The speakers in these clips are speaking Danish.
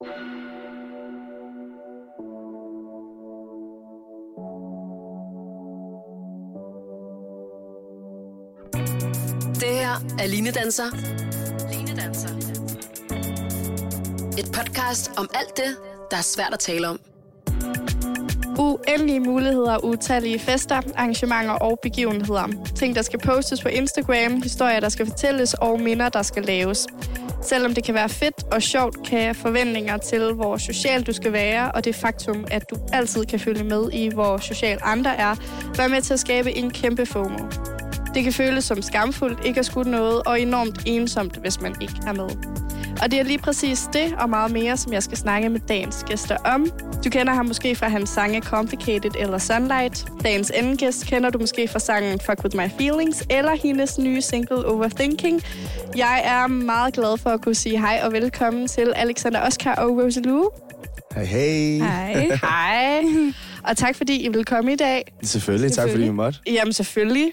Det her er Line Danser. Line Danser. Et podcast om alt det, der er svært at tale om. Uendelige muligheder, utallige fester, arrangementer og begivenheder. Ting, der skal postes på Instagram, historier, der skal fortælles og minder, der skal laves. Selvom det kan være fedt og sjovt, kan forventninger til, hvor social du skal være, og det faktum, at du altid kan følge med i, hvor social andre er, være med til at skabe en kæmpe FOMO. Det kan føles som skamfuldt, ikke at skulle noget, og enormt ensomt, hvis man ikke er med. Og det er lige præcis det og meget mere, som jeg skal snakke med dagens gæster om. Du kender ham måske fra hans sange Complicated eller Sunlight. Dagens anden gæst kender du måske fra sangen Fuck With My Feelings eller hendes nye single Overthinking. Jeg er meget glad for at kunne sige hej og velkommen til Alexander Oscar og Rosalou. Hej, hej. Hej. hej. Og tak fordi I vil komme i dag. Selvfølgelig, tak fordi I måtte. Jamen selvfølgelig.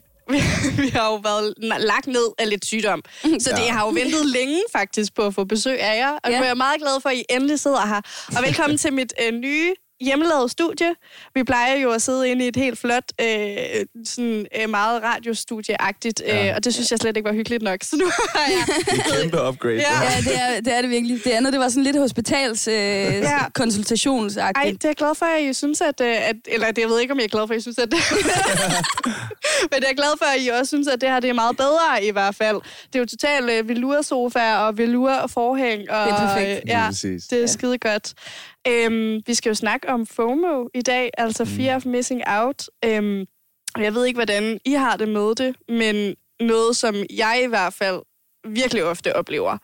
Vi har jo været lagt ned af lidt sygdom. Så det Ja. har jo ventet længe faktisk på at få besøg af jer. Og nu Ja. er jeg meget glad for, at I endelig sidder her. Og velkommen til mit øh, nye hjemmelavede studie. Vi plejer jo at sidde inde i et helt flot, øh, sådan øh, meget radiostudieagtigt, øh, Ja. og det synes jeg slet ikke var hyggeligt nok. Så nu har jeg... Det er kæmpe upgrade. Ja. Ja, det er, det er det virkelig. Det andet, det var sådan lidt hospitals øh, Ja. konsultationsagtigt. Ej, det er jeg glad for, at I synes, at... øh, at eller det, jeg ved ikke, om jeg er glad for, at I synes, at det... Men jeg er glad for, at I også synes, at det her det er meget bedre i hvert fald. Det er jo totalt øh, velour-sofa og velour og forhæng. Og, Det er perfekt. øh, ja, præcis. det er skide godt. Øhm, vi skal jo snakke om FOMO i dag, altså Mm. Fear of Missing Out. Øhm, jeg ved ikke, hvordan I har det med det, men noget, som jeg i hvert fald virkelig ofte oplever.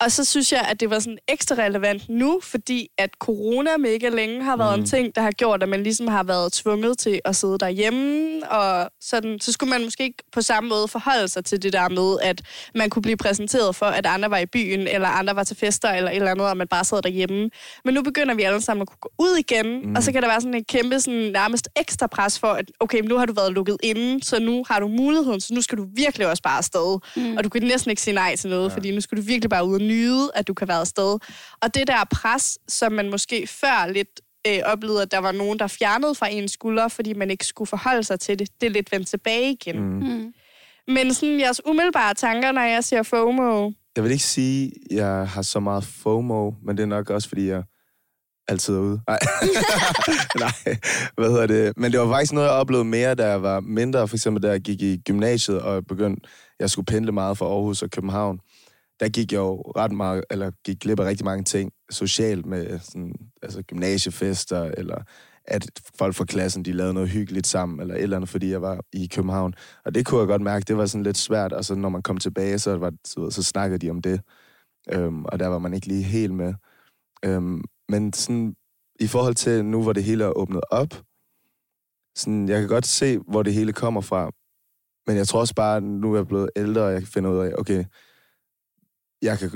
Og så synes jeg, at det var sådan ekstra relevant nu, fordi at corona mega længe har været mm. En ting, der har gjort, at man ligesom har været tvunget til at sidde derhjemme, og sådan, så skulle man måske ikke på samme måde forholde sig til det der med, at man kunne blive præsenteret for, at andre var i byen, eller andre var til fester, eller et eller andet, og man bare sad derhjemme. Men nu begynder vi alle sammen at kunne gå ud igen, mm. og så kan der være sådan en kæmpe, sådan, nærmest ekstra pres for, at okay, men nu har du været lukket inde, så nu har du muligheden, så nu skal du virkelig også bare afsted. Mm. Og du kan næsten ikke sige nej til noget, ja. fordi nu skal du virkelig bare ud og nyde, at du kan være afsted. Og det der pres, som man måske før lidt øh, oplevede, at der var nogen, der fjernede fra ens skulder, fordi man ikke skulle forholde sig til det, det er lidt vendt tilbage igen. Mm. Mm. Men sådan jeres umiddelbare tanker, når jeg siger FOMO, Jeg vil ikke sige, at jeg har så meget FOMO, men det er nok også, fordi jeg altid er ude. Nej. Nej, hvad hedder det? Men det var faktisk noget, jeg oplevede mere, da jeg var mindre. For eksempel, da jeg gik i gymnasiet, og begyndte, jeg skulle pendle meget fra Aarhus og København. Der gik jeg jo ret meget, eller gik glip af rigtig mange ting socialt med sådan, altså gymnasiefester, eller at folk fra klassen, de lavede noget hyggeligt sammen, eller et eller andet, fordi jeg var i København. Og det kunne jeg godt mærke, det var sådan lidt svært, og så når man kom tilbage, så, var, så, så snakkede de om det. Øhm, og der var man ikke lige helt med. Øhm, men sådan, i forhold til nu, hvor det hele er åbnet op, sådan, jeg kan godt se, hvor det hele kommer fra. Men jeg tror også bare, nu er jeg blevet ældre, og jeg kan finde ud af, okay, jeg, kan,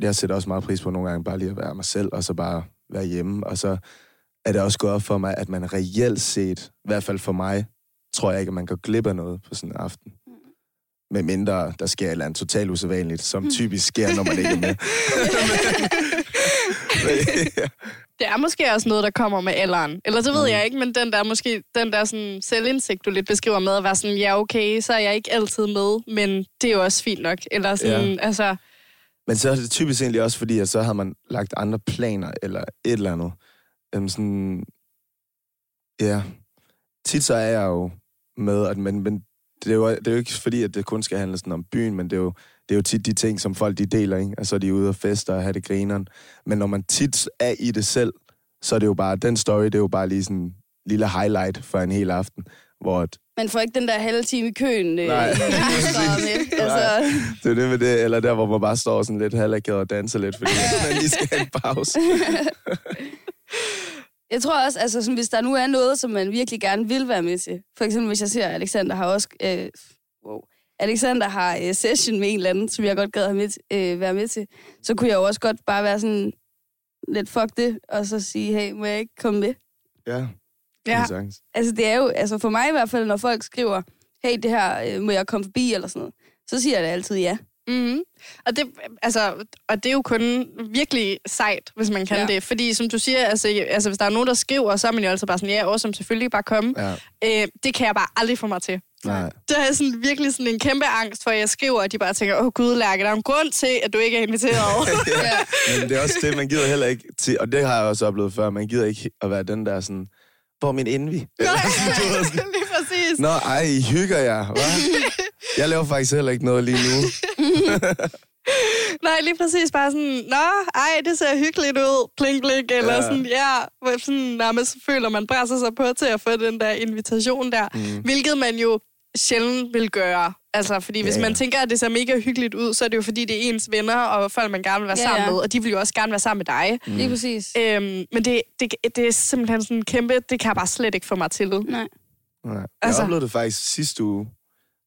jeg sætter også meget pris på nogle gange bare lige at være mig selv, og så bare være hjemme. Og så er det også gået op for mig, at man reelt set, i hvert fald for mig, tror jeg ikke, at man går glip af noget på sådan en aften. Med mindre der sker et eller andet totalt usædvanligt, som typisk sker, når man ikke er med. Det er måske også noget, der kommer med alderen. Eller det ved Mm. jeg ikke, men den der måske den der sådan selvindsigt, du lidt beskriver med at være sådan, ja okay, så er jeg ikke altid med, men det er jo også fint nok. Eller sådan, Ja. altså, men så er det typisk egentlig også fordi, at så har man lagt andre planer, eller et eller andet. Øhm, sådan, ja, tit så er jeg jo med, at, men, men det, er jo, det er jo ikke fordi, at det kun skal handle sådan om byen, men det er jo, det er jo tit de ting, som folk de deler, ikke? Altså, de er ude og fester og have det grineren. Men når man tit er i det selv, så er det jo bare, den story, det er jo bare lige sådan en lille highlight for en hel aften, hvor at, man får ikke den der halve time i køen øh, Nej. med. Altså, det er det med det, eller der, hvor man bare står sådan lidt halvakavet og danser lidt, fordi man lige skal have en pause. jeg tror også, altså, sådan, hvis der nu er noget, som man virkelig gerne vil være med til. For eksempel, hvis jeg ser, at Alexander har også... Øh, wow, Alexander har øh, session med en eller anden, som jeg godt gad have med, øh, være med til, så kunne jeg jo også godt bare være sådan lidt fuck det, og så sige, hey, må jeg ikke komme med? Ja, ja. Altså, det er jo, altså for mig i hvert fald, når folk skriver, hey, det her, øh, må jeg komme forbi, eller sådan noget, så siger jeg da altid ja. Mm-hmm. Og, det, altså, og det er jo kun virkelig sejt, hvis man kan Ja. det. Fordi som du siger, altså, altså, hvis der er nogen, der skriver, så er man jo altså bare sådan, ja, awesome, selvfølgelig bare komme. Ja, Øh, det kan jeg bare aldrig få mig til. nej. Det er sådan virkelig sådan en kæmpe angst for, at jeg skriver, og de bare tænker, åh gud, Lærke, der er en grund til, at du ikke er inviteret. Ja. Men det er også det, man gider heller ikke til, og det har jeg også oplevet før, man gider ikke at være den der sådan, hvor min envy? Eller sådan, Lige præcis. Nå, ej, I hygger jer, hva'? Jeg laver faktisk heller ikke noget lige nu. Nej, lige præcis bare sådan, nå, ej, det ser hyggeligt ud, blink, blink, eller Ja. ja. sådan, ja, hvor sådan nærmest føler, man presser sig på til at få den der invitation der, mm. hvilket man jo sjældent vil gøre. Altså, fordi hvis Ja, ja. man tænker, at det ser mega hyggeligt ud, så er det jo fordi, det er ens venner og folk, man gerne vil være Ja, sammen ja. med, og de vil jo også gerne være sammen med dig. Mm. Lige præcis. Øhm, men det, det, det er simpelthen sådan en kæmpe, det kan jeg bare slet ikke få mig til. Nej. Nej. Jeg Altså- oplevede det faktisk sidste uge,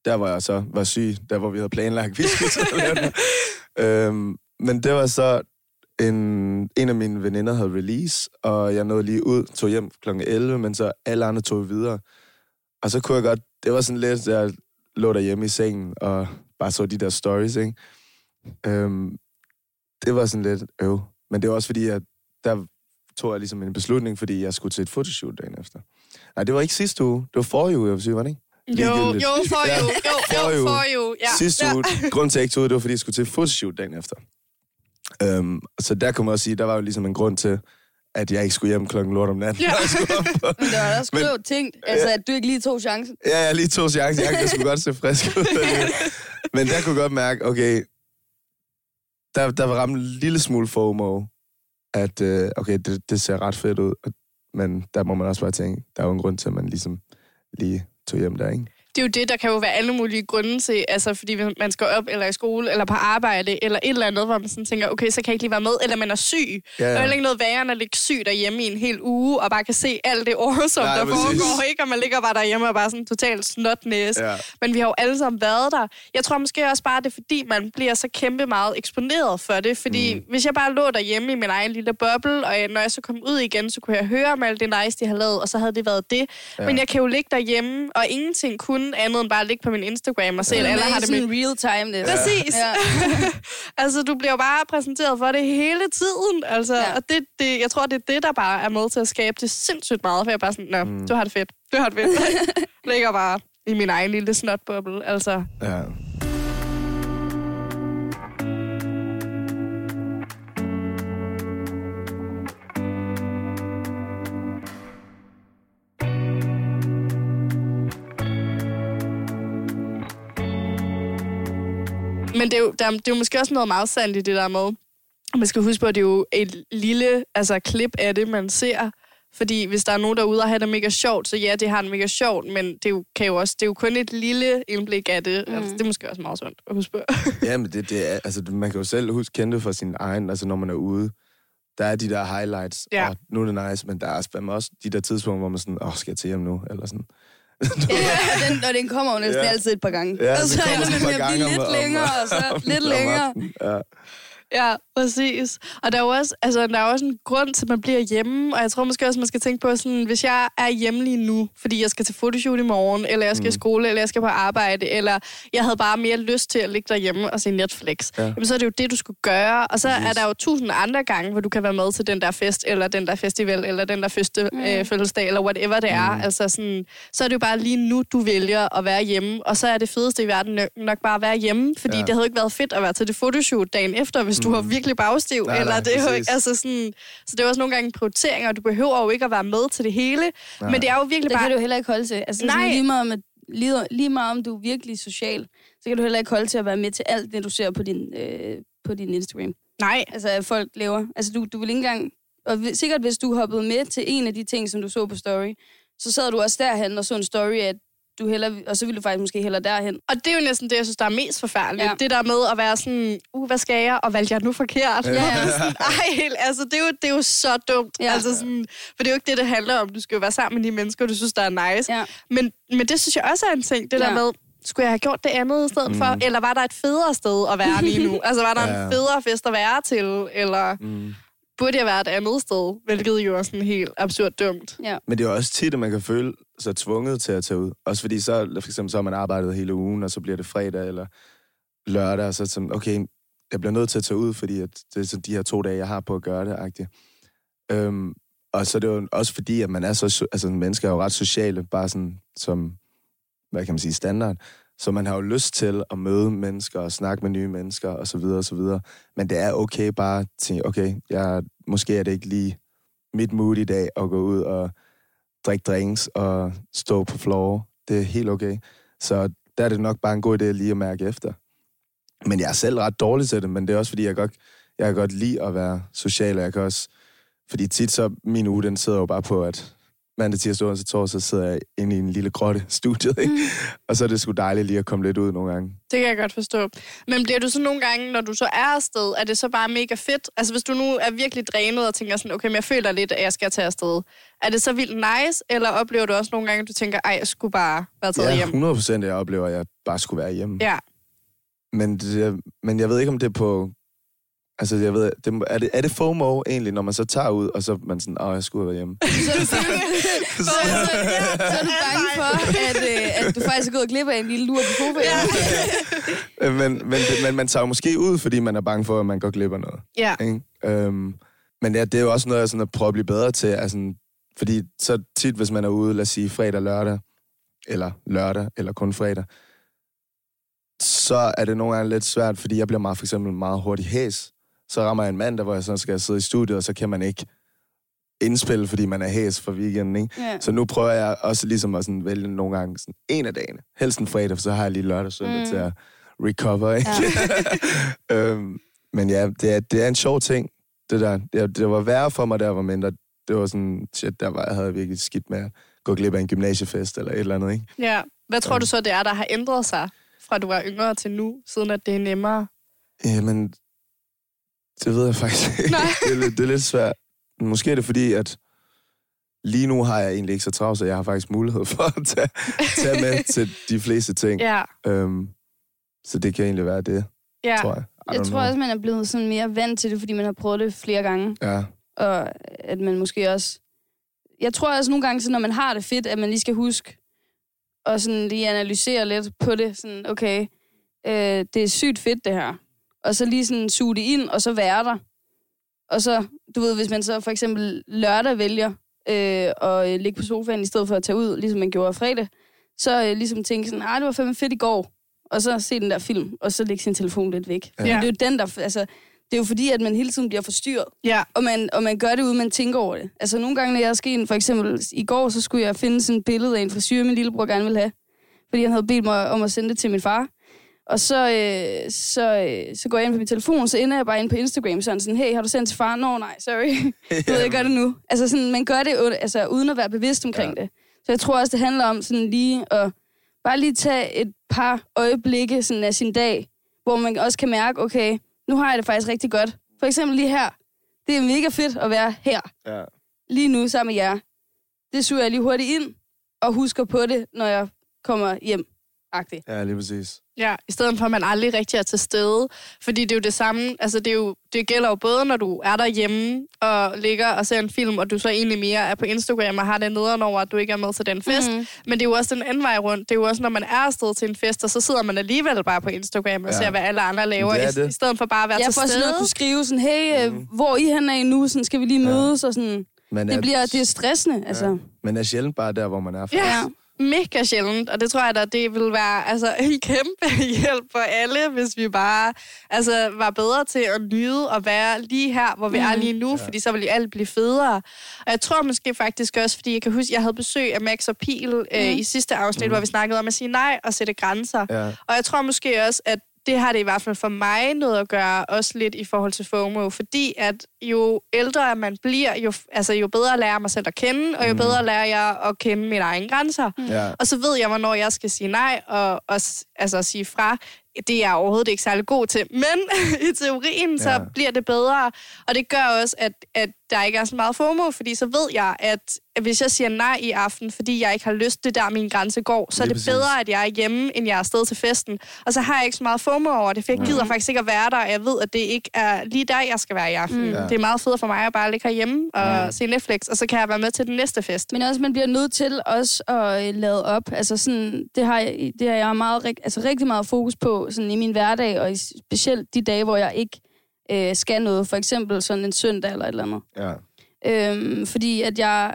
der hvor jeg så var syg, der hvor vi havde planlagt, vi skulle til at lave den. øhm, men det var så, en, en af mine veninder havde release, og jeg nåede lige ud, tog hjem kl. 11, men så alle andre tog videre. Og så kunne jeg godt, det var sådan lidt, jeg lå derhjemme i sengen, og bare så de der stories, ikke? Øhm, det var sådan lidt øv. Men det var også fordi, at der tog jeg ligesom en beslutning, fordi jeg skulle til et fotoshoot dagen efter. Nej, det var ikke sidste uge. Det var forrige uge, jeg vil sige, var det ikke? Jo, jo, for jo, jo, For jo, jo. for jo, ja. Sidste uge, grunden til, at jeg ikke tog ud, det var, fordi jeg skulle til et fotoshoot dagen efter. Øhm, så der kan man også sige, der var jo ligesom en grund til, at jeg ikke skulle hjem klokken lort om natten. Ja. Men det var også Men- klogt tænkt, altså, at du ikke lige tog chancen. Ja, jeg lige tog chancen. Jeg, jeg skulle godt se frisk ud. Men der kunne jeg godt mærke, okay, der, der var ramt en lille smule FOMO, at øh, okay, det, det ser ret fedt ud. Men der må man også bare tænke, der er jo en grund til, at man ligesom lige tog hjem der, ikke? Det er jo det, der kan jo være alle mulige grunde til, altså fordi man skal op, eller i skole, eller på arbejde, eller et eller andet, hvor man sådan tænker, okay, så kan jeg ikke lige være med, eller man er syg. Ja, Der er ja. heller ikke noget værre, end at ligge syg derhjemme i en hel uge, og bare kan se alt det awesome, Nej, der præcis. foregår, ikke? Og man ligger bare derhjemme og bare sådan totalt snotnæs. Ja. Men vi har jo alle sammen været der. Jeg tror måske også bare, det er fordi, man bliver så kæmpe meget eksponeret for det. Fordi mm. hvis jeg bare lå derhjemme i min egen lille boble, og jeg, når jeg så kom ud igen, så kunne jeg høre om alt det nice, de har lavet, og så havde det været det. Ja. Men jeg kan jo ligge derhjemme, og ingenting kunne andet end bare ligge på min Instagram og se, at alle har det med. real time det. Præcis. Ja. altså, du bliver jo bare præsenteret for det hele tiden. Altså, Ja. ja. Og det, det, jeg tror, det er det, der bare er med til at skabe det sindssygt meget. For jeg er bare sådan, nå, mm. du har det fedt. Du har det fedt. Ligger bare i min egen lille snotboble. Altså, Ja. Men det er, jo, der, det er jo måske også noget meget sandt i det der med, man skal huske på, at det er jo et lille altså, klip af det, man ser. Fordi hvis der er nogen derude og har det mega sjovt, så ja, det har det mega sjovt, men det er jo, kan jo også, det er jo kun et lille indblik af det. Mm. Altså, det er måske også meget sundt at huske på. Ja, men det, det er, altså, man kan jo selv huske, kende fra sin egen, altså når man er ude. Der er de der highlights, Ja. og nu er det nice, men der er fandme også de der tidspunkter, hvor man sådan, åh, skal jeg til hjem nu? Eller sådan. Ja, og den, og den kommer jo næsten Ja. altid et par gange. Ja, og den så ender par med at blive lidt længere, og så lidt længere. Ja. Ja, præcis. Og der er jo også, altså, der er jo også en grund til, at man bliver hjemme, og jeg tror måske også, man skal tænke på, sådan, hvis jeg er hjemme lige nu, fordi jeg skal til fotoshoot i morgen, eller jeg skal mm. i skole, eller jeg skal på arbejde, eller jeg havde bare mere lyst til at ligge derhjemme og se Netflix, Ja. ja. jamen, så er det jo det, du skulle gøre. Og så Præcis. er der jo tusind andre gange, hvor du kan være med til den der fest, eller den der festival, eller den der første mm. øh, fødselsdag, eller whatever det er. Altså sådan, så er det jo bare lige nu, du vælger at være hjemme, og så er det fedeste i verden nok- bare at være hjemme, fordi Ja. det havde ikke været fedt at være til det fotoshoot dagen efter, hvis du var virkelig bagstiv, Nej, eller nej, det er jo ikke, altså sådan, så det er også nogle gange prioriteringer, og du behøver jo ikke at være med til det hele, Nej. men det er jo virkelig Det bare... kan du heller ikke holde til. Altså, Nej. sådan, lige, meget med, lige, lige meget om du er virkelig social, så kan du heller ikke holde til at være med til alt det, du ser på din, øh, på din Instagram. Nej, Altså, at folk laver. Altså, du, du vil ikke engang... Og sikkert, hvis du hoppede med til en af de ting, som du så på story, så sad du også derhen og så en story, at du heller, og så ville du faktisk måske hellere derhen. og det er jo næsten det, jeg synes, der er mest forfærdeligt. Ja. Det der med at være sådan, uh, hvad skal jeg, og valgte jeg nu forkert? Ja. Ja. sådan, Ej, altså, det er, jo, det er jo så dumt. Ja. Altså, sådan, for det er jo ikke det, det handler om. Du skal jo være sammen med de mennesker, du synes, der er nice. Ja. Men, men det synes jeg også er en ting, det Ja. der med, skulle jeg have gjort det andet i stedet mm. for? Eller var der et federe sted at være lige nu? altså, var der Ja. en federe fest at være til? Eller Mm. Burde jeg være et andet sted? Hvilket jo er sådan helt absurd dumt. Men det er jo også tit, at man kan føle sig tvunget til at tage ud. Også fordi så, for eksempel, så har man arbejdet hele ugen, og så bliver det fredag, eller lørdag, og så sådan, okay, jeg bliver nødt til at tage ud, fordi at det er sådan de her to dage, jeg har på at gøre det, agtigt. Øhm, og så er det jo også fordi, at man er så, altså mennesker er jo ret sociale, bare sådan som, hvad kan man sige, standard. Så man har jo lyst til at møde mennesker og snakke med nye mennesker og så videre og så videre. Men det er okay bare at tænke, okay, jeg, måske er det ikke lige mit mood i dag at gå ud og drikke drinks og stå på floor. Det er helt okay. Så der er det nok bare en god idé lige at mærke efter. Men jeg er selv ret dårlig til det, men det er også fordi, jeg godt, jeg kan godt lide at være social, og jeg kan også... Fordi tit så, min uge, den sidder jo bare på, at mandag, tirsdag, onsdag, torsdag sidder jeg inde i en lille grotte studiet, ikke? Mm. Og så er det sgu dejligt lige at komme lidt ud nogle gange. Det kan jeg godt forstå. Men bliver du så nogle gange, når du så er afsted, er det så bare mega fedt? Altså hvis du nu er virkelig drænet og tænker sådan, okay, men jeg føler lidt, at jeg skal tage afsted. Er det så vildt nice, eller oplever du også nogle gange, at du tænker, ej, jeg skulle bare være taget Ja, hjem? 100 procent, jeg oplever, at jeg bare skulle være hjemme. Ja. Men, det, men jeg ved ikke, om det er på... Altså, jeg ved, det, er, det, er det FOMO egentlig, når man så tager ud, og så er man sådan, åh, jeg skulle være hjemme. Så, så, så, så, er du bange for, at, øh, at du faktisk er gået glip af en lille lur på sofaen. Øh, men, men, det, men man tager måske ud, fordi man er bange for, at man går glip af noget. Ja. Ikke? Øhm, men ja, det er jo også noget, jeg sådan at prøve at blive bedre til. Altså, fordi så tit, hvis man er ude, lad os sige fredag, lørdag, eller lørdag, eller kun fredag, så er det nogle gange lidt svært, fordi jeg bliver meget, for eksempel meget hurtigt hæs. Så rammer jeg en mandag, hvor jeg så skal sidde i studiet, og så kan man ikke indspille, fordi man er hæs for weekenden. Ikke? Ja. Så nu prøver jeg også ligesom at sådan vælge nogle gange sådan en af dagene. Helst en fredag, for så har jeg lige lørdag og søndag Mm. til at recover. Ikke? Ja. øhm, men ja, det er, det er en sjov ting, det der. Det, det var værre for mig, der var mindre. Det var sådan, shit, der var, jeg havde virkelig skidt med at gå glip af en gymnasiefest eller et eller andet, ikke? ja. Hvad tror du så, det er, der har ændret sig, fra du var yngre til nu, siden at det er nemmere? Jamen, det ved jeg faktisk ikke. Nej. det, er, lidt- det er lidt svært. Måske er det fordi, at lige nu har jeg egentlig ikke så travlt, så jeg har faktisk mulighed for at tage, tage med til de fleste ting. Ja. Øhm, så det kan egentlig være det, Ja. tror jeg. Jeg tror know. også, man er blevet sådan mere vant til det, fordi man har prøvet det flere gange. Ja, Og at man måske også... Jeg tror også nogle gange, så når man har det fedt, at man lige skal huske og sådan lige analysere lidt på det. Sådan, okay, øh, det er sygt fedt det her. Og så lige sådan suge det ind, og så være der. Og så, du ved, hvis man så for eksempel lørdag vælger øh, at ligge på sofaen, i stedet for at tage ud, ligesom man gjorde fredag, så øh, ligesom tænke sådan, ah, det var fandme fedt i går. Og så se den der film, og så lægge sin telefon lidt væk. Ja. det er jo den, der... Altså, det er jo fordi, at man hele tiden bliver forstyrret. Ja. Og man, og man gør det, uden man tænker over det. Altså nogle gange, når jeg er sket, for eksempel i går, så skulle jeg finde sådan et billede af en frisyr, min lillebror gerne ville have. Fordi han havde bedt mig om at sende det til min far. Og så, øh, så, øh, så går jeg ind på min telefon, så ender jeg bare ind på Instagram, sådan sådan, hey, har du sendt til far? Nå, nej, sorry. Du ved, jeg gør det nu. Altså sådan, man gør det altså, uden at være bevidst omkring ja. det. Så jeg tror også, det handler om sådan lige at bare lige tage et par øjeblikke sådan af sin dag, hvor man også kan mærke, okay, nu har jeg det faktisk rigtig godt. For eksempel lige her. Det er mega fedt at være her, ja. lige nu sammen med jer. Det suger jeg lige hurtigt ind, og husker på det, når jeg kommer hjem. Agtigt. ja lige præcis. Ja, i stedet for, at man aldrig rigtig er til stede. Fordi det er jo det samme, altså det, er jo, det gælder jo både, når du er derhjemme og ligger og ser en film, og du så egentlig mere er på Instagram og har det nederen over, at du ikke er med til den fest. Mhm. Mm. Men det er jo også den anden vej rundt. Det er jo også, når man er afsted til en fest, og så sidder man alligevel bare på Instagram og Ja. ja. ser, hvad alle andre laver, Det er i, det. i stedet for bare at være Jeg til får sådan stede. noget at kunne skrive sådan, hey, mm. hvor er I henne af nu? Sådan, skal vi lige Ja. mødes? Og sådan. Men Det, bliver, det er stressende, altså. ja. Men er sjældent bare der, hvor man er. Ja. Ja. Mega sjældent, og det tror jeg da, det vil være altså, en kæmpe hjælp for alle, hvis vi bare altså, var bedre til at nyde og være lige her, hvor vi mm. er lige nu, ja. fordi så vil jo alt blive federe. Og jeg tror måske faktisk også, fordi jeg kan huske, jeg havde besøg af Max og Pil øh, i sidste afsnit, mm. hvor vi snakkede om at sige nej og sætte grænser. Ja. Og jeg tror måske også, at det har det i hvert fald for mig noget at gøre, også lidt i forhold til FOMO, fordi at jo ældre man bliver, jo, altså, jo bedre lærer jeg mig selv at kende, og jo bedre lærer jeg at kende mine egne grænser. Ja. Og så ved jeg, hvornår jeg skal sige nej, og, og altså sige fra. Det er jeg overhovedet ikke særlig god til. Men i teorien, så Ja. bliver det bedre. Og det gør også, at, at der ikke er så meget FOMO, fordi så ved jeg, at hvis jeg siger nej i aften, fordi jeg ikke har lyst, det der min grænse går, så er Lige det præcis. bedre, at jeg er hjemme, end jeg er afsted til festen. Og så har jeg ikke så meget FOMO over det, for jeg gider faktisk ikke at være der, og jeg ved, at det ikke er lige der, jeg skal være i aften. Mm. Ja. Det er meget fedt for mig at bare ligge herhjemme og se Netflix, og så kan jeg være med til den næste fest. Men også, man bliver nødt til også at øh, lade op. Altså sådan, det har, det har jeg meget, rig- altså rigtig meget fokus på sådan i min hverdag, og specielt de dage, hvor jeg ikke øh, skal noget. For eksempel sådan en søndag eller et eller andet. Ja. Øhm, fordi at jeg...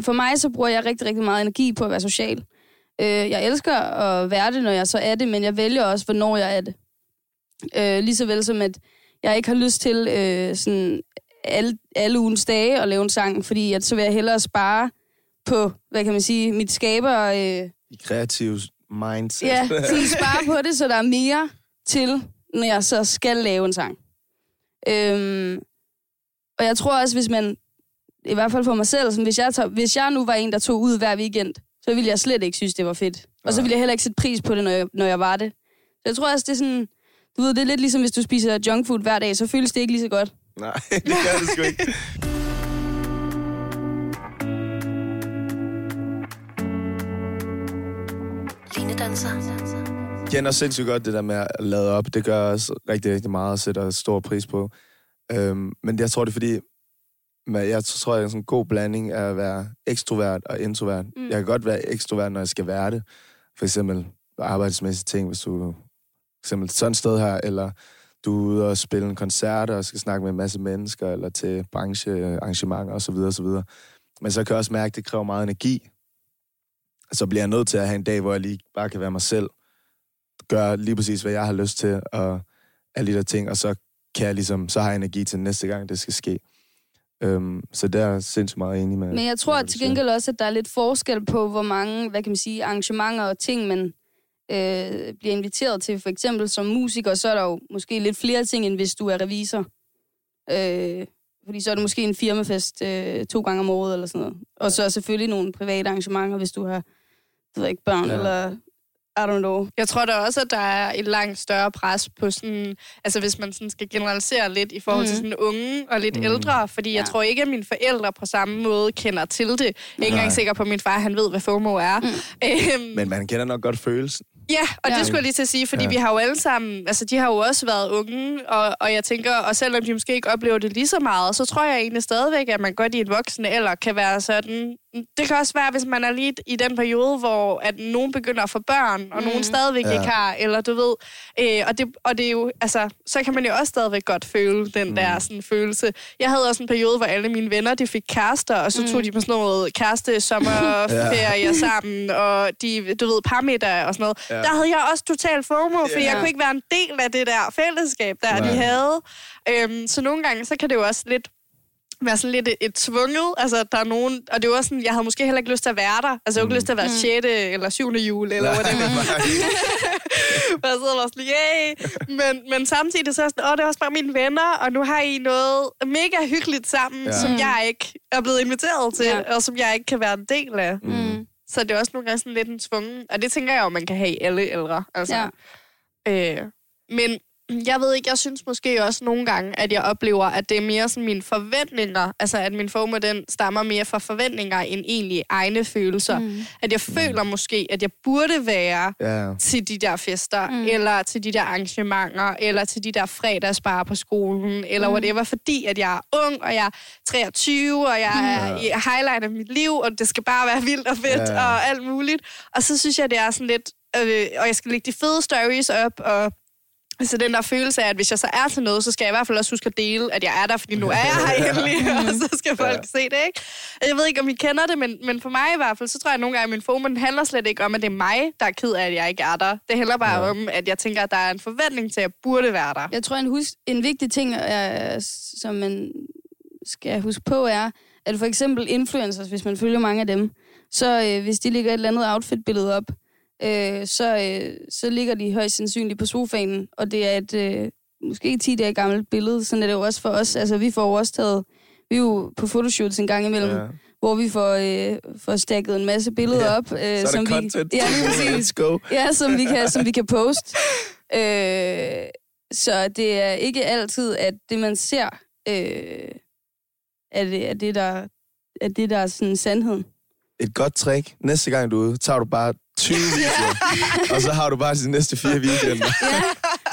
For mig så bruger jeg rigtig, rigtig meget energi på at være social. Øh, jeg elsker at være det, når jeg så er det, men jeg vælger også, hvornår jeg er det. Øh, lige så vel som, at jeg ikke har lyst til øh, sådan alle, alle ugens dage at lave en sang, fordi at så vil jeg hellere spare på, hvad kan man sige, mit skaber... Øh, kreativ mindset. Ja, så spare på det, så der er mere til, når jeg så skal lave en sang. Øhm, og jeg tror også, hvis man, i hvert fald for mig selv, sådan, hvis, jeg tager, hvis jeg nu var en, der tog ud hver weekend, så ville jeg slet ikke synes, det var fedt. Og så ville jeg heller ikke sætte pris på det, når jeg, når jeg var det. Så jeg tror også, det er sådan, du ved, det er lidt ligesom, hvis du spiser junkfood hver dag, så føles det ikke lige så godt. Nej, det gør det sgu ikke. Linedanser. Jeg kender sindssygt godt det der med at lade op. Det gør jeg også rigtig, rigtig meget og sætter stor pris på. Øhm, men jeg tror, det er fordi, jeg tror, det er sådan en god blanding af at være ekstrovert og introvert. Mm. Jeg kan godt være ekstrovert, når jeg skal være det. For eksempel arbejdsmæssige ting, hvis du for eksempel sådan et sted her, eller du er ude og spille en koncert og skal snakke med en masse mennesker, eller til branchearrangementer osv. osv. Men så kan jeg også mærke, at det kræver meget energi. Så bliver jeg nødt til at have en dag, hvor jeg lige bare kan være mig selv. Gøre lige præcis, hvad jeg har lyst til, og alle de der ting, og så kan jeg ligesom, så har jeg energi til næste gang, det skal ske. Øhm, så der er jeg sindssygt meget enig med. Men jeg tror du til gengæld også, at der er lidt forskel på, hvor mange, hvad kan man sige, arrangementer og ting, man øh, bliver inviteret til. For eksempel som musiker, så er der jo måske lidt flere ting, end hvis du er revisor. Øh, fordi så er det måske en firmafest øh, to gange om året eller sådan noget. Og så er selvfølgelig nogle private arrangementer, hvis du har det ved jeg ikke, børn Ja. eller I don't know. Jeg tror da også, at der er et langt større pres på sådan... Altså, hvis man sådan skal generalisere lidt i forhold mm. til sådan unge og lidt Mm. ældre. Fordi ja. jeg tror ikke, at mine forældre på samme måde kender til det. Jeg er ikke engang sikker på, at min far han ved, hvad FOMO er. Mm. Øhm, Men man kender nok godt følelsen. Ja, og Ja. det skulle jeg lige til at sige, fordi Ja. vi har jo alle sammen, altså de har jo også været unge, og, og jeg tænker, og selvom de måske ikke oplever det lige så meget, så tror jeg egentlig stadigvæk, at man godt i en voksen alder kan være sådan, det kan også være, hvis man er lige i den periode, hvor at nogen begynder at få børn, og mm. nogen stadigvæk Ja. ikke har, eller du ved, øh, og, det, og det er jo, altså, så kan man jo også stadigvæk godt føle den mm. der sådan følelse. Jeg havde også en periode, hvor alle mine venner, de fik kærester, og så mm. tog de på sådan noget kæreste sommerferie ja. sammen, og de, du ved, parmiddag og sådan noget. Ja. Der havde jeg også total FOMO, fordi Ja. jeg kunne ikke være en del af det der fællesskab, der Nej. de havde. Øhm, så nogle gange, så kan det jo også lidt være sådan lidt et, et tvunget. Altså, der er nogen... Og det var også sådan, jeg havde måske heller ikke lyst til at være der. Altså, jeg havde ikke lyst til at være 6. eller 7. jul, eller hvad det Og jeg sidder var sådan, yay! Men, men samtidig så er sådan, åh, det er også bare mine venner, og nu har I noget mega hyggeligt sammen, Ja. som jeg ikke er blevet inviteret til, Ja. ja. og som jeg ikke kan være en del af. Mm. Så det er også nogle gange sådan lidt en tvungen. Og det tænker jeg jo, man kan have i alle ældre. Altså. Ja. Øh, men jeg ved ikke, jeg synes måske også nogle gange, at jeg oplever, at det er mere sådan mine forventninger, altså at min FOMO, den stammer mere fra forventninger end egentlig egne følelser. Mm. At jeg føler måske, at jeg burde være Ja. til de der fester, Mm. mm. eller til de der arrangementer, eller til de der fredagsbarer på skolen, eller mm. whatever, fordi at jeg er ung, og jeg er 23, og jeg er i highlight af mit liv, og det skal bare være vildt og fedt, Ja. og alt muligt. Og så synes jeg, det er sådan lidt, øh, og jeg skal lægge de fede stories op, og Altså den der følelse af, at hvis jeg så er til noget, så skal jeg i hvert fald også huske at dele, at jeg er der, fordi nu er jeg her endelig, og så skal folk Ja. se det, ikke? Jeg ved ikke, om I kender det, men, men for mig i hvert fald, så tror jeg at nogle gange, at min FOMO den handler slet ikke om, at det er mig, der er ked af, at jeg ikke er der. Det handler bare Ja. ja. om, at jeg tænker, at der er en forventning til, at jeg burde være der. Jeg tror, en, hus, en vigtig ting, er, som man skal huske på, er, at for eksempel influencers, hvis man følger mange af dem, så øh, hvis de lægger et eller andet outfit-billede op, øh, så, øh, så ligger de højst sandsynligt på sofaen, og det er et øh, måske 10 dage gammelt billede. Sådan er det jo også for os. Altså, vi får jo også taget... Vi er jo på fotoshoots en gang imellem, Ja. hvor vi får, øh, får stakket en masse billeder Ja, op. Øh, Så som content. Vi, ja, lige præcis. Let's go. Ja, som vi kan, som vi kan poste. Øh, så det er ikke altid, at det, man ser, øh, er, det, er, det, der, er det, der er sådan sandheden. Et godt trick. Næste gang du er ude, tager du bare 20 videoer, og så har du bare de næste fire weekender. Ja,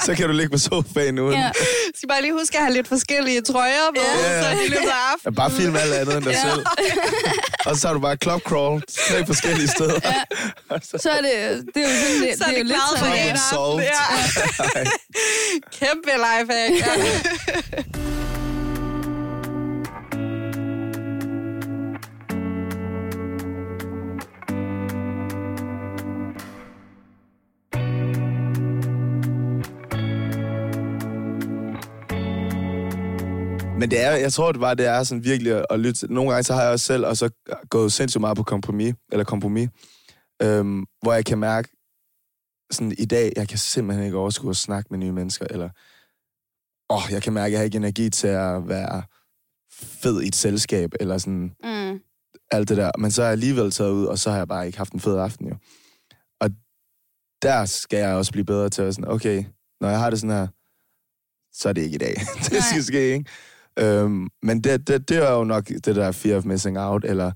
Så kan du ligge på sofaen uden. ja. Skal bare lige huske at have lidt forskellige trøjer med, Ja. ja. så i løbet af Ja, aftenen. Bare film alt andet end dig Ja. selv. og så har du bare club crawl tre forskellige steder. Ja. Så er det, det er jo sådan, det, Så er det er det jo klaret lidt for sådan. Ja. Kæmpe lifehack. Ja. Men det er, jeg tror det bare, det er sådan virkelig at, at lytte. til- Nogle gange så har jeg også selv og så gået sindssygt meget på kompromis, eller kompromis, øhm, hvor jeg kan mærke, sådan i dag, jeg kan simpelthen ikke overskue at snakke med nye mennesker, eller åh, jeg kan mærke, at jeg har ikke energi til at være fed i et selskab, eller sådan mm, alt det der. Men så er jeg alligevel taget ud, og så har jeg bare ikke haft en fed aften, jo. Og der skal jeg også blive bedre til at sådan, okay, når jeg har det sådan her, så er det ikke i dag. det skal ske, ikke? Øhm, men det, det, det er jo nok det der fear of missing out, eller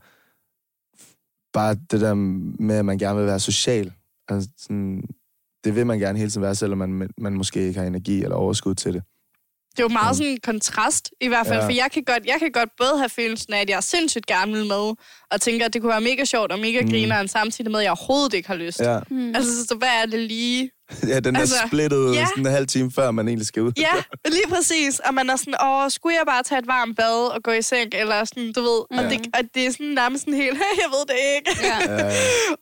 bare det der med, at man gerne vil være social. Altså, sådan, det vil man gerne hele tiden være, selvom man, man måske ikke har energi eller overskud til det. Det er jo meget sådan en kontrast, i hvert fald, Ja. for jeg kan, godt, jeg kan godt både have følelsen af, at jeg sindssygt gerne vil med, og tænker, at det kunne være mega sjovt og mega Mm. grineren, samtidig med, at jeg overhovedet ikke har lyst. Ja, mm. Altså, så hvad er det lige? ja den er Altså, splittet ja. sådan en halv time før, man egentlig skal ud. Ja, lige præcis. Og man er sådan, åh, skulle jeg bare tage et varmt bad og gå i seng, eller sådan, du ved. Mm. Og, det, og det er sådan nærmest sådan helt, jeg ved det ikke. Ja. Ja,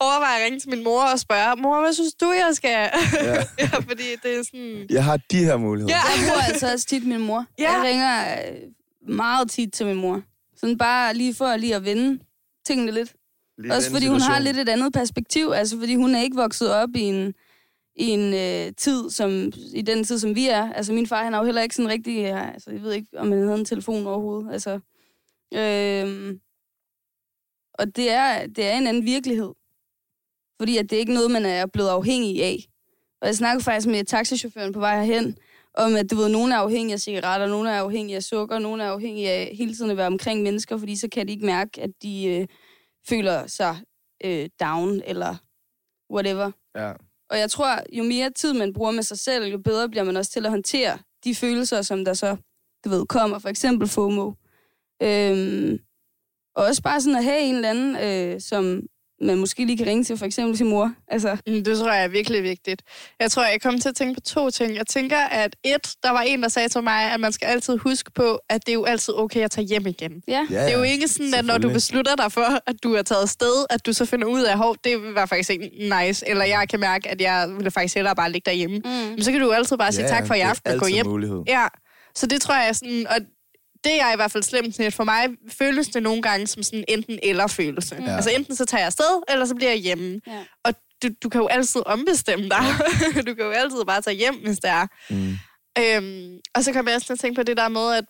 Overvejer at ringe til min mor og spørge, mor, hvad synes du, jeg skal? ja. ja, fordi det er sådan... Jeg har de her muligheder. Ja. Jeg bruger altså også tit min mor. Ja. Jeg ringer øh, meget tit til min mor. Sådan bare lige for lige at vende tingene lidt. Lige Også fordi hun har lidt et andet perspektiv. Altså fordi hun er ikke vokset op i en, i en øh, tid, som i den tid, som vi er. Altså min far, han har jo heller ikke sådan rigtig... Ja, altså, jeg ved ikke, om han havde en telefon overhovedet. Altså, øh, og det er, det er en anden virkelighed. Fordi at det er ikke noget, man er blevet afhængig af. Og jeg snakkede faktisk med taxichaufføren på vej herhen, om at du ved, nogen er afhængige af cigaretter, nogen er afhængige af sukker, nogen er afhængige af hele tiden at være omkring mennesker, fordi så kan de ikke mærke, at de øh, føler sig øh, down eller whatever. Ja. Og jeg tror, jo mere tid man bruger med sig selv, jo bedre bliver man også til at håndtere de følelser, som der så, du ved, kommer. For eksempel FOMO. Øhm, og også bare sådan at have en eller anden, øh, som man måske lige kan ringe til, for eksempel sin mor. Altså, Mm, Det tror jeg er virkelig vigtigt. Jeg tror, jeg kommer til at tænke på to ting. Jeg tænker, at et, der var en, der sagde til mig, at man skal altid huske på, at det er jo altid okay at tage hjem igen. ja. Ja, Det er jo ikke sådan, at når du beslutter dig for, at du er taget afsted, at du så finder ud af, at det var faktisk ikke nice, eller jeg kan mærke, at jeg ville faktisk hellere bare ligge derhjemme. Mm. Men så kan du jo altid bare sige Ja, tak for i er aften og gå hjem. Mulighed. Ja, så det tror jeg er sådan, og det er i hvert fald slemt net for mig, føles det nogle gange som sådan enten eller følelse. Mm. Altså enten så tager jeg afsted, eller så bliver jeg hjemme. Ja. Og du, du kan jo altid ombestemme dig. du kan jo altid bare tage hjem, hvis det er. Mm. Øhm, og så kom jeg også til at tænke på det der med, at...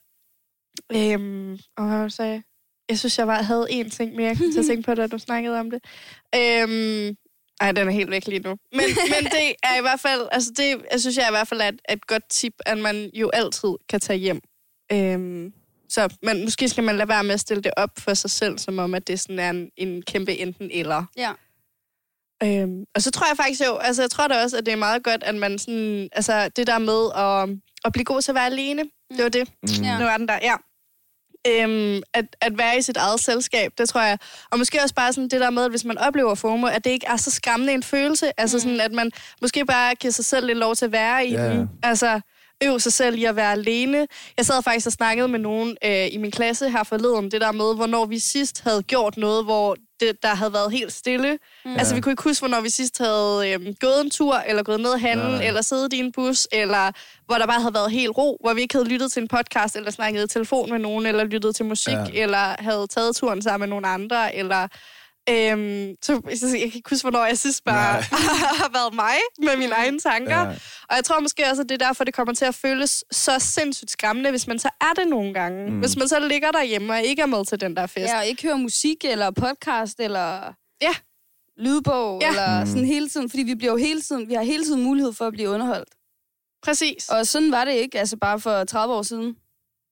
Øhm, og hvad var det, jeg sagde? Jeg synes, jeg var, havde en ting mere, jeg kom til at tænke på, da du snakkede om det. Øhm, ej, den er helt væk lige nu. Men, men det er i hvert fald, altså det, jeg synes jeg i hvert fald er et, et godt tip, at man jo altid kan tage hjem. Øhm, så man, måske skal man lade være med at stille det op for sig selv, som om, at det sådan er en, en kæmpe enten eller. Ja. Øhm, og så tror jeg faktisk jo, altså jeg tror da også, at det er meget godt, at man sådan, altså det der med at, at blive god til at være alene, det var det. Mm. Ja. Nu er den der, ja. Øhm, at, at være i sit eget selskab, det tror jeg. Og måske også bare sådan det der med, at hvis man oplever FOMO, at det ikke er så skræmmende en følelse. Altså Mm. sådan, at man måske bare giver sig selv lidt lov til at være i Ja. den. Altså øve sig selv i at være alene. Jeg sad faktisk og snakkede med nogen øh, i min klasse her forleden, det der med, hvornår vi sidst havde gjort noget, hvor det, der havde været helt stille. Mm. Altså, vi kunne ikke huske, hvornår vi sidst havde øh, gået en tur, eller gået ned og handle, Nej. eller siddet i en bus, eller hvor der bare havde været helt ro, hvor vi ikke havde lyttet til en podcast, eller snakket i telefon med nogen, eller lyttet til musik, Ja. ja. eller havde taget turen sammen med nogle andre, eller... Øhm, så, så jeg kan ikke huske, hvornår jeg synes bare har været mig med mine egne tanker. Ja. Og jeg tror måske også, at det er derfor, det kommer til at føles så sindssygt skræmmende, hvis man så er det nogle gange. Mm. Hvis man så ligger derhjemme og ikke er med til den der fest. ja, og ikke høre musik, eller podcast, eller Ja. lydbog, Ja. eller Mm. sådan hele tiden, fordi vi bliver jo hele tiden, vi har hele tiden mulighed for at blive underholdt. Præcis. Og sådan var det ikke, altså bare for 30 år siden.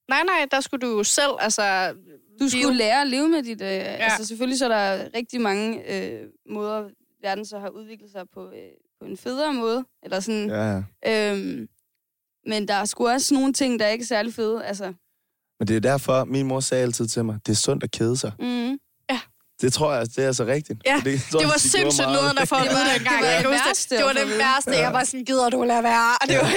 Nej, nej, der skulle du jo selv, altså... Du skulle leve- lære at leve med dit... Øh, ja. Altså selvfølgelig så er der rigtig mange øh, måder, verden så har udviklet sig på, øh, på en federe måde. Eller sådan. Ja, ja. Øhm, men der er sgu også nogle ting, der er ikke er særlig fede. Altså, Men det er derfor, min mor sagde altid til mig, det er sundt at kede sig. mm, Det tror jeg, det er så rigtigt. Ja, det, tror, Det var de sindssygt nederen at få at Det vide var- dengang. det var Jeg kan det værste Det var det værste. Jeg var sådan, gider du lade være? Det var...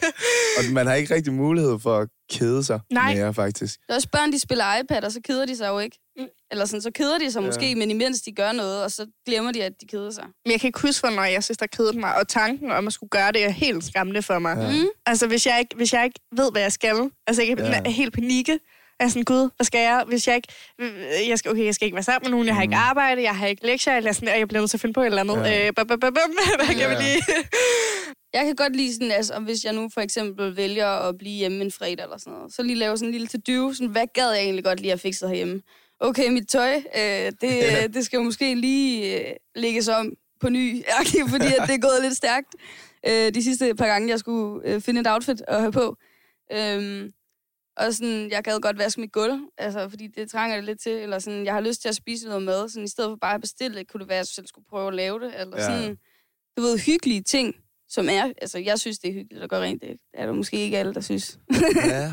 Og man har ikke rigtig mulighed for at kede sig Nej. mere, faktisk. Der er også børn, de spiller iPad, og så keder de sig jo ikke. Mm. Eller sådan, så keder de sig Ja. måske, men imens de gør noget, og så glemmer de, at de keder sig. Men jeg kan ikke huske, hvornår jeg synes, der kedede mig. Og tanken om at skulle gøre det er helt skræmmende for mig. Ja. Mm. Altså, hvis jeg, ikke, hvis jeg ikke ved, hvad jeg skal. Altså, jeg Ja. er helt panikke. Jeg er sådan, gud, hvad skal jeg? Hvis jeg ikke... Jeg skal, okay, jeg skal ikke være sammen med nogen. Jeg har ikke arbejde. Jeg har ikke lektier. Eller sådan, og jeg bliver nødt til at finde på et eller andet. Mm. Ja. Øh, bum, bum, bum, bum. Hvad kan Ja. vi lige... Jeg kan godt lide sådan, altså, om hvis jeg nu for eksempel vælger at blive hjemme en fredag eller sådan noget, så lige lave sådan en lille to-do, sådan, hvad gad jeg egentlig godt lige at fikse herhjemme? Okay, mit tøj, øh, det, Ja. det skal jo måske lige øh, lægges om på ny, fordi at det er gået lidt stærkt øh, de sidste par gange, jeg skulle øh, finde et outfit at have på. Øhm, og sådan, jeg gad godt vaske mit gulv, altså, fordi det trænger det lidt til, eller sådan, jeg har lyst til at spise noget mad, sådan, i stedet for bare at bestille det, kunne det være, at jeg selv skulle prøve at lave det, eller Ja. sådan, du ved, hyggelige ting, som er, altså, jeg synes, det er hyggeligt at gøre rent, det er der måske ikke alle, der synes. Ja.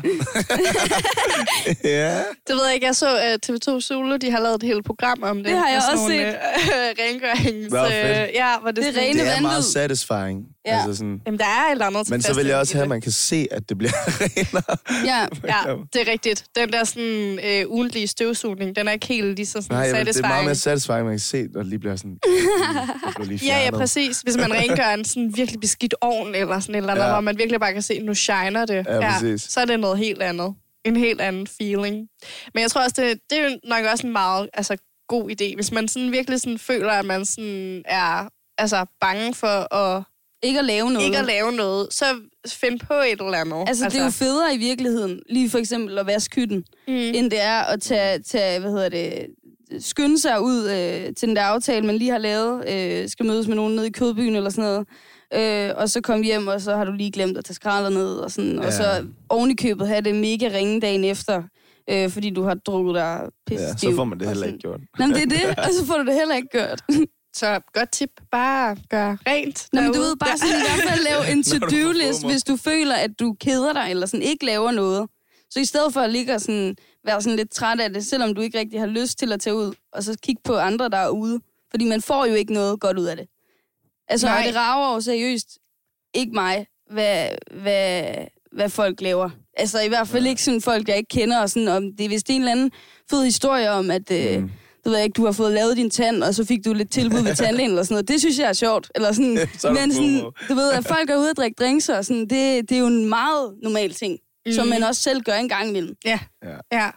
ja. Det ved jeg ikke. Jeg så uh, TV2 Zulu, de har lavet et helt program om det. Det har jeg sådan også nogle, øh, rengørings... Øh, ja, hvor det, Det er rene Det er meget vanvid. satisfying. Ja. Altså sådan, Jamen, der er eller andet men så vil jeg også have, at man kan se, at det bliver renere. Ja, det. Ja, det er rigtigt. Den der sådan øh, ugentlige støvsugning, den er ikke helt lige så sådan Nej, vil- det er satisfying. meget mere satisfying, at man kan se, at det lige bliver sådan... bliver lige Ja, ja, præcis. Hvis man rengør en sådan virkelig beskidt ovn, eller sådan eller andet, Ja. ja. hvor man virkelig bare kan se, nu shiner det. Ja, præcis. så er det noget helt andet. En helt anden feeling. Men jeg tror også, det, det er nok også en meget altså, god idé. Hvis man sådan virkelig sådan føler, at man sådan er altså, bange for at ikke at lave noget. ikke at lave noget, så find på et eller andet. Altså, det er jo federe i virkeligheden, lige for eksempel at vaske hytten, mm. end det er at tage, tage hvad hedder det, skynde sig ud øh, til den der aftale, man lige har lavet, øh, skal mødes med nogen nede i kødbyen eller sådan noget, øh, og så komme hjem, og så har du lige glemt at tage skralder ned, og, sådan, ja. og så oven i købet have det mega ringe dagen efter, øh, fordi du har drukket dig pisse Ja, så får man det heller ikke gjort. Nå, men det er det, og så får du det heller ikke gjort. Så godt tip. Bare gør rent. Nå, men du ved, bare sådan i hvert fald lave en to-do-list, hvis du føler, at du keder dig, eller sådan ikke laver noget. Så i stedet for at ligge og sådan, være sådan lidt træt af det, selvom du ikke rigtig har lyst til at tage ud, og så kigge på andre, der er ude. Fordi man får jo ikke noget godt ud af det. Altså, Nej. og det rager jo seriøst ikke mig, hvad, hvad, hvad folk laver. Altså i hvert fald ikke sådan folk, jeg ikke kender, og sådan, om det er vist en eller anden fed historie om, at øh, Mm. Du ved ikke, du har fået lavet din tand, og så fik du lidt tilbud ved tandlægen eller sådan noget. Det synes jeg er sjovt. Eller sådan, Så men sådan, du ved, at folk er ude og drikke drinks, og sådan, det, det er jo en meget normal ting, mm. som man også selv gør en gang imellem. Ja. Ja. ja.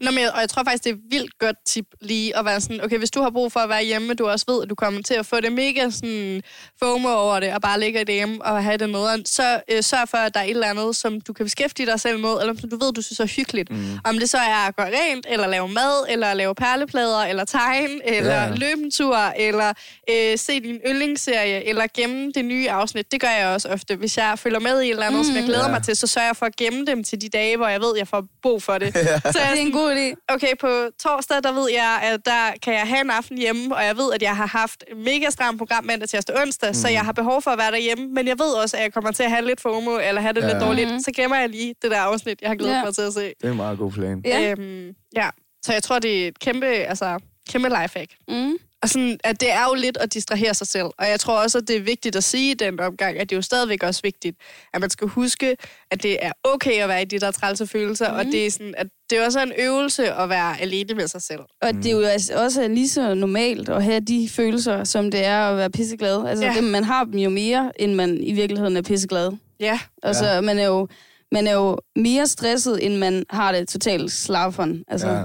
Nå, men, jeg- og jeg tror faktisk, det er et vildt godt tip lige at være sådan, okay, hvis du har brug for at være hjemme, du også ved, at du kommer til at få det mega sådan FOMO over det, og bare ligge derhjemme og have det med, så øh, sørg for, at der er et eller andet, som du kan beskæftige dig selv med, eller som du ved, du synes er hyggeligt. Mm. Om det så er at gøre rent, eller lave mad, eller lave perleplader, eller tegne, eller Ja. ja. løbe en tur, eller øh, se din yndlingsserie, eller gemme det nye afsnit. Det gør jeg også ofte. Hvis jeg følger med i et eller andet, mm. som jeg glæder Ja. mig til, så sørger jeg for at gemme dem til de dage, hvor jeg ved, jeg får brug for det. Så jeg Det er en sådan, god idé. okay, på torsdag, der ved jeg, at der kan jeg have en aften hjemme, og jeg ved, at jeg har haft mega stramt program mandag, tirsdag, onsdag, mm. så jeg har behov for at være derhjemme, men jeg ved også, at jeg kommer til at have lidt FOMO, eller have det Ja. lidt dårligt. Så gemmer jeg lige det der afsnit, jeg har glædet ja. mig til at se. Det er en meget god plan. Ja. Øhm, ja. Så jeg tror, det er et kæmpe, altså, kæmpe lifehack. Mm. Og sådan, at det er jo lidt at distrahere sig selv. Og jeg tror også, at det er vigtigt at sige i den omgang, at det er jo stadigvæk også vigtigt, at man skal huske, at det er okay at være i de der trælse følelser, mm. og det er, sådan, at det er også en øvelse at være alene med sig selv. Og det er jo altså også lige så normalt at have de følelser, som det er at være pisseglad. Altså, Ja. det, man har dem jo mere, end man i virkeligheden er pisseglad. Ja, Altså, ja. man, er jo, man er jo mere stresset, end man har det totalt slafferen. Altså, Ja. ja.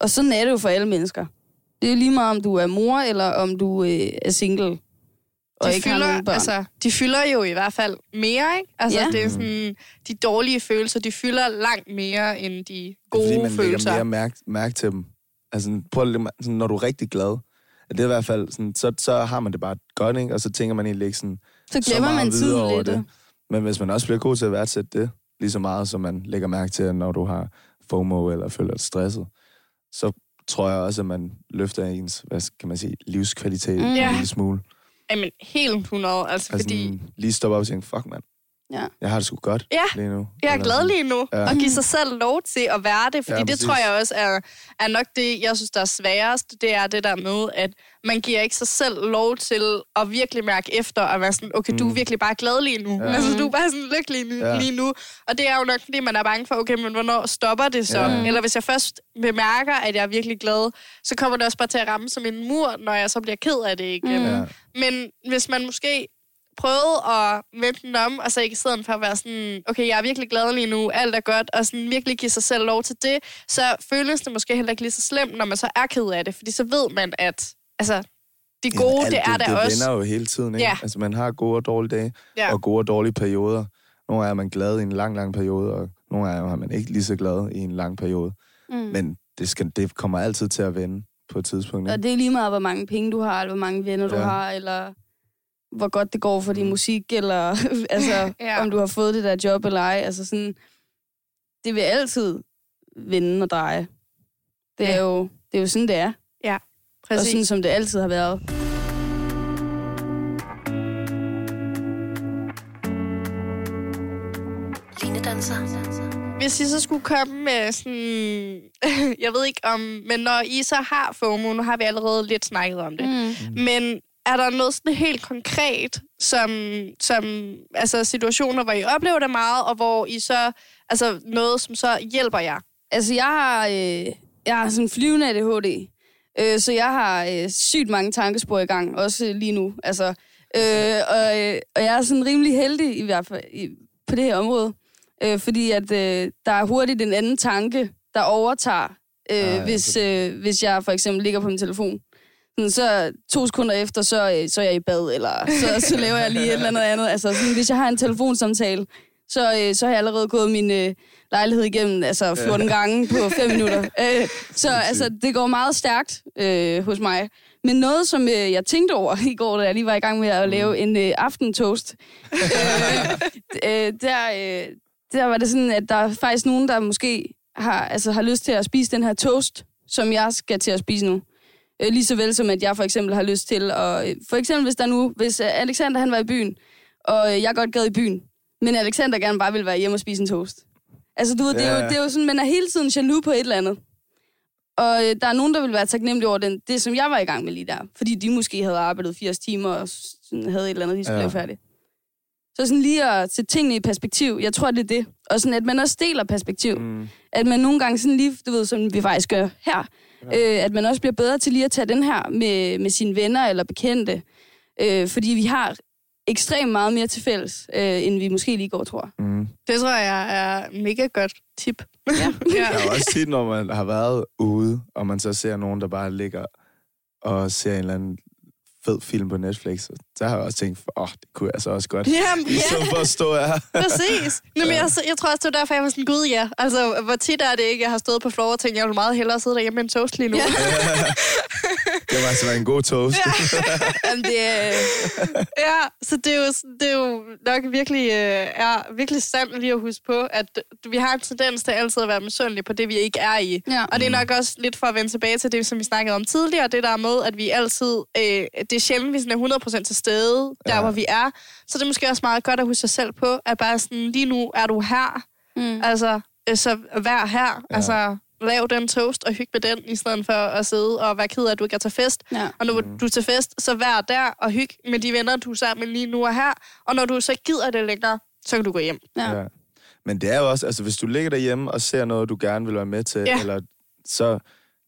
Og sådan er det jo for alle mennesker. Det er lige meget, om du er mor, eller om du øh, er single. Og de ikke har fylder, nogen børn. altså, de fylder jo i hvert fald mere, ikke? Altså, Ja. det er sådan, de dårlige følelser, de fylder langt mere end de Det er gode fordi, man følelser. lægger mere mærke, mærke til dem. Altså, prøv at lægge sådan, når du er rigtig glad, at det er i hvert fald sådan, så, så har man det bare godt, ikke? Og så tænker man egentlig ikke sådan, så glemmer så meget man videre tiden over lidt. det. Men hvis man også bliver god til at værdsætte det, lige så meget som man lægger mærke til, når du har FOMO eller føler dig stresset, så tror jeg også, at man løfter ens, hvad kan man sige, livskvalitet Mm. en Ja. lille smule. Jamen, helt 100, altså, Altså, fordi... lige stoppe op og tænke, fuck mand, Ja. Jeg har det sgu godt Ja, lige nu. Jeg er glad lige nu, Ja. og give sig selv lov til at være det, fordi Ja, det tror jeg også er, er nok det, jeg synes, der er sværest, det er det der med, at man giver ikke sig selv lov til at virkelig mærke efter, og være sådan, okay, du er virkelig bare glad lige nu. Mm. Ja. Altså, du er bare sådan lykkelig lige, Ja. lige nu. Og det er jo nok, fordi man er bange for, okay, men hvornår stopper det så? Ja. Eller hvis jeg først bemærker, at jeg er virkelig glad, så kommer det også bare til at ramme som en mur, når jeg så bliver ked af det igen. Mm. Ja. Men hvis man måske prøvede at vente den om, og så ikke i stedet for at være sådan, okay, jeg er virkelig glad lige nu, alt er godt, og sådan virkelig give sig selv lov til det, så føles det måske heller ikke lige så slemt, når man så er ked af det, fordi så ved man, at altså, de gode, Jamen, alt det er det, der det også. vender jo hele tiden, ikke? Ja. Altså, man har gode og dårlige dage, Ja. og gode og dårlige perioder. Nogle gange er man glad i en lang, lang periode, og nogle gange er man ikke lige så glad i en lang periode. Mm. Men det, skal, det kommer altid til at vende på et tidspunkt, Og ikke? det er lige meget, hvor mange penge du har, eller hvor mange venner du Ja. har, eller hvor godt det går for din Mm. musik, eller altså, Ja. ja. om du har fået det der job eller ej. Altså sådan, det vil altid vende og dreje. Det er, Ja. jo, det er jo sådan, det er. Og Præcis. sådan, som det altid har været. Hvis I så skulle komme med sådan, jeg ved ikke om, men når I så har FOMO, nu har vi allerede lidt snakket om det, Mm. Men er der noget sådan helt konkret, som, som altså situationer, hvor I oplever det meget, og hvor I så, altså noget, som så hjælper jer? Altså, jeg har, øh, jeg har sådan flyvende ADHD, øh, så jeg har øh, sygt mange tankespor i gang, også øh, lige nu. Altså, øh, og, øh, og jeg er sådan rimelig heldig i hvert fald i, på det her område, øh, fordi at øh, der er hurtigt en anden tanke, der overtager, øh, Ah, ja, hvis, øh, hvis jeg for eksempel ligger på min telefon. Sådan, så to sekunder efter, så, øh, så er jeg i bad, eller så, så laver jeg lige et eller andet andet. Altså, sådan, hvis jeg har en telefonsamtale, så, øh, så har jeg allerede gået min øh, lejlighed igennem altså 14 gange på 5 minutter. Øh, så altså, det går meget stærkt øh, hos mig. Men noget, som øh, jeg tænkte over i går, da jeg lige var i gang med at lave en øh, aftentoast, øh, øh, der, øh, der var det sådan, at der er faktisk nogen, der måske har, altså, har lyst til at spise den her toast, som jeg skal til at spise nu. Øh, lige så vel som, at jeg for eksempel har lyst til at... øh, For eksempel, hvis der nu... Hvis øh, Alexander han var i byen, og øh, jeg godt gad i byen, men Alexander gerne bare ville være hjemme og spise en toast. Altså, du ved, det, er jo, det er jo sådan, man er hele tiden jaloux på et eller andet. Og øh, der er nogen, der vil være taknemmelige over den, det, som jeg var i gang med lige der. Fordi de måske havde arbejdet 80 timer og sådan, havde et eller andet, de skulle ja. lave færdigt. Så sådan lige at sætte tingene i perspektiv, jeg tror, det er det. Og sådan, at man også deler perspektiv. Mm. At man nogle gange sådan lige, du ved, som vi faktisk gør her, ja. øh, at man også bliver bedre til lige at tage den her med, med sine venner eller bekendte. Øh, fordi vi har ekstremt meget mere til fælles, øh, end vi måske lige går tror. Mm. Det tror jeg er et mega godt tip. Ja. ja. Er jo også tit, når man har været ude, og man så ser nogen, der bare ligger og ser en eller anden fed film på Netflix, så har jeg også tænkt, åh, oh, det kunne jeg så også godt. Jamen, ja. stedet for at stå her. Præcis. Nå, men jeg, jeg tror også, det var derfor, jeg var sådan, gud ja. Altså, hvor tit er det ikke, jeg har stået på floor og tænkt, jeg vil meget hellere sidde derhjemme med en toast lige nu. Ja. Det var altså en god toast. Ja. Jamen, det er... ja, så det er jo, det er jo nok virkelig, øh, er virkelig sandt lige at huske på, at vi har en tendens til altid at være misundelige på det, vi ikke er i. Ja. Og det er nok også lidt for at vende tilbage til det, som vi snakkede om tidligere, det der med, at vi altid, øh, det er sjældent, vi sådan er 100% til stede, der Ja. hvor vi er. Så det er måske også meget godt at huske sig selv på, at bare sådan, lige nu er du her, Mm. Altså, øh, så vær her. Ja. Ja. Altså, lav den toast og hygge med den, i stedet for at sidde og være ked af, at du ikke er til fest. Ja. Og når du er til fest, så vær der og hygge med de venner, du er sammen med lige nu og her. Og når du så gider det længere, så kan du gå hjem. Ja. Ja. Men det er jo også, altså hvis du ligger derhjemme og ser noget, du gerne vil være med til, Ja. eller så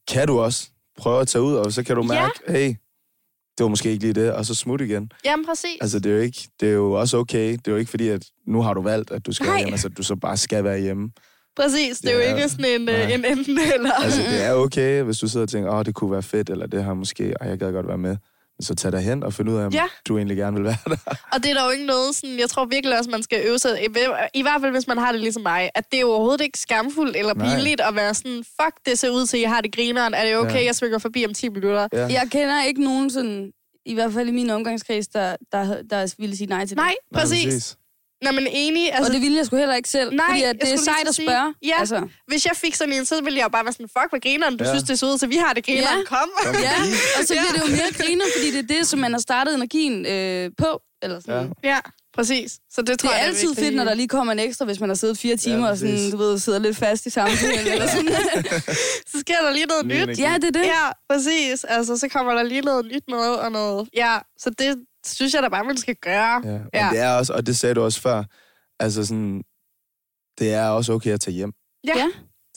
kan du også prøve at tage ud, og så kan du Ja. mærke, hey, det var måske ikke lige det, og så smut igen. Jamen, præcis. Altså det er jo ikke, det er jo også okay. Det er jo ikke fordi, at nu har du valgt, at du skal Nej. være hjemme, altså at du så bare skal være hjemme. præcis. Det er jo ikke sådan en, Nej. øh, en enten eller. Altså det er okay, hvis du sidder og tænker, åh, det kunne være fedt, eller det her måske, og jeg gad godt være med. Så tag dig hen og find ud af, om Ja. du egentlig gerne vil være der. Og det er der jo ikke noget sådan, jeg tror virkelig også, man skal øve sig, i, i hvert fald hvis man har det ligesom mig, at det er jo overhovedet ikke skamfuldt eller pinligt at være sådan, fuck, det ser ud til, jeg har det grineren, er det okay, Ja. jeg svinger forbi om 10 minutter? Ja. Jeg kender ikke nogen sådan, i hvert fald i min omgangskreds, der, der, der ville sige nej til det. Nej, Nej, præcis. Nå, men enig, Altså, og det ville jeg sgu heller ikke selv, Nej, fordi at det er sejt at spørge. Ja. Altså, hvis jeg fik sådan en, så ville jeg jo bare være sådan, fuck, hvad grineren, du Ja. ja. synes, det ser ud til, vi har det grineren, Ja. kom. Kom ja, og så bliver det jo mere griner, fordi det er det, som man har startet energien øh, på. Eller sådan. Ja. Ja, præcis. Så det Det tror er jeg altid virkelig- fedt, når der lige kommer en ekstra, hvis man har siddet fire timer og sådan, du ved, sidder lidt fast i samtalen. eller sådan. Så sker der lige noget Ny nyt. Ja, det er det. Ja, præcis. Altså, så kommer der lige noget nyt noget og noget. Ja, så det synes jeg da bare, man skal gøre. Ja, men Ja. det er også, og det sagde du også før, altså sådan, det er også okay at tage hjem. Ja.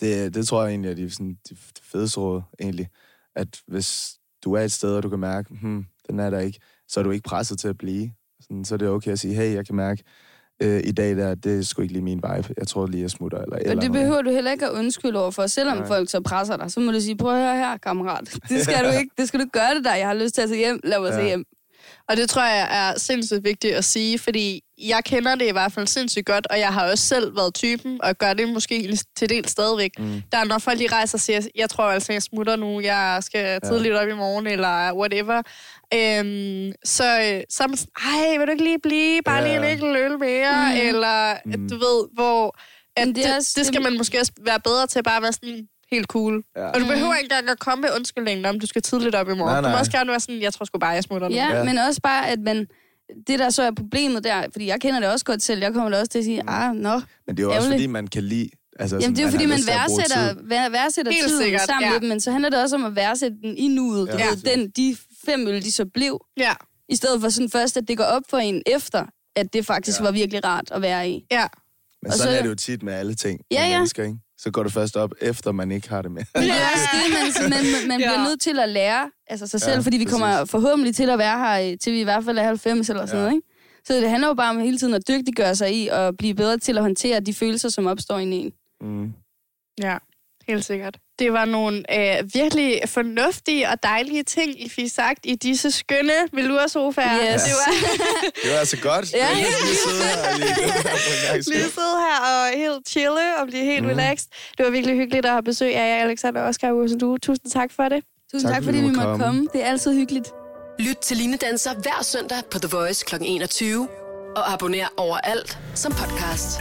Det, det tror jeg egentlig er de, sådan, de fedeste råd, egentlig. At hvis du er et sted, og du kan mærke, hmm, den er der ikke, så er du ikke presset til at blive. Sådan, så er det okay at sige, hey, jeg kan mærke, øh, i dag der, det er sgu ikke lige min vibe. Jeg tror lige, jeg smutter. Eller, eller Og det noget. behøver du heller ikke at undskylde over for. Selvom Nej. folk så presser dig, så må du sige, prøv at høre her, kammerat. Det skal du ikke. Det skal du gøre det der. Jeg har lyst til at tage hjem. Lad mig ja. Tage hjem. Og det tror jeg er sindssygt vigtigt at sige, fordi jeg kender det i hvert fald sindssygt godt, og jeg har også selv været typen, og gør det måske til del stadigvæk. Mm. Der er når folk lige rejser og siger, jeg tror altså, jeg smutter nu, jeg skal tidligt op i morgen, eller whatever. Øhm, så, så er man sådan, ej, vil du ikke lige blive, bare lige en enkelt øl mere, Mm. eller Mm. du ved, hvor... At det, det også- det skal man måske også være bedre til, bare at være sådan helt cool. Ja. Og du behøver ikke engang at komme med undskyldningen om, du skal tidligt op i morgen. Nej, Du må nej. også gerne være sådan, jeg tror sgu bare, jeg smutter nu. Ja, Ja. men også bare, at man... Det, der så er problemet der, fordi jeg kender det også godt selv, jeg kommer da også til at sige, ah, nå. Men det er jo også, fordi man kan lide... Altså, Jamen, det er jo fordi, man værdsætter, værdsætter Helt tiden sikkert, sammen ja. med dem, men så handler det også om at værdsætte den i nuet. Du Ja. ved, den, de fem øl, de så blev, Ja, i stedet for sådan først, at det går op for en efter, at det faktisk Ja. var virkelig rart at være i. ja. Men Og sådan så- er det jo tit med alle ting. Ja, ja. Mennesker, ikke? Så går det først op, efter man ikke har det med. Men det er også det, man, man, man Ja. bliver nødt til at lære altså sig selv, Ja, fordi vi præcis. kommer forhåbentlig til at være her, til vi i hvert fald er 90 eller sådan Ja. noget. Ikke? Så det handler jo bare om hele tiden at dygtiggøre sig i og blive bedre til at håndtere de følelser, som opstår i en. Mm. Ja, helt sikkert. Det var nogle øh, virkelig fornuftige og dejlige ting, I fik sagt i disse skønne velursofaer. Yes. Det var Det var altså godt. Ja. Jeg kan lige sidde her og lige, lige sidde her og helt chille og blive helt mm. relaxed. Det var virkelig hyggeligt at have besøg af jer, Alexander og Oscar Ursen. Du, tusind tak for det. Tusind Tak, tak, fordi vi måtte komme. komme. Det er altid hyggeligt. Lyt til Line Danser hver søndag på The Voice kl. 21. Og abonner overalt som podcast.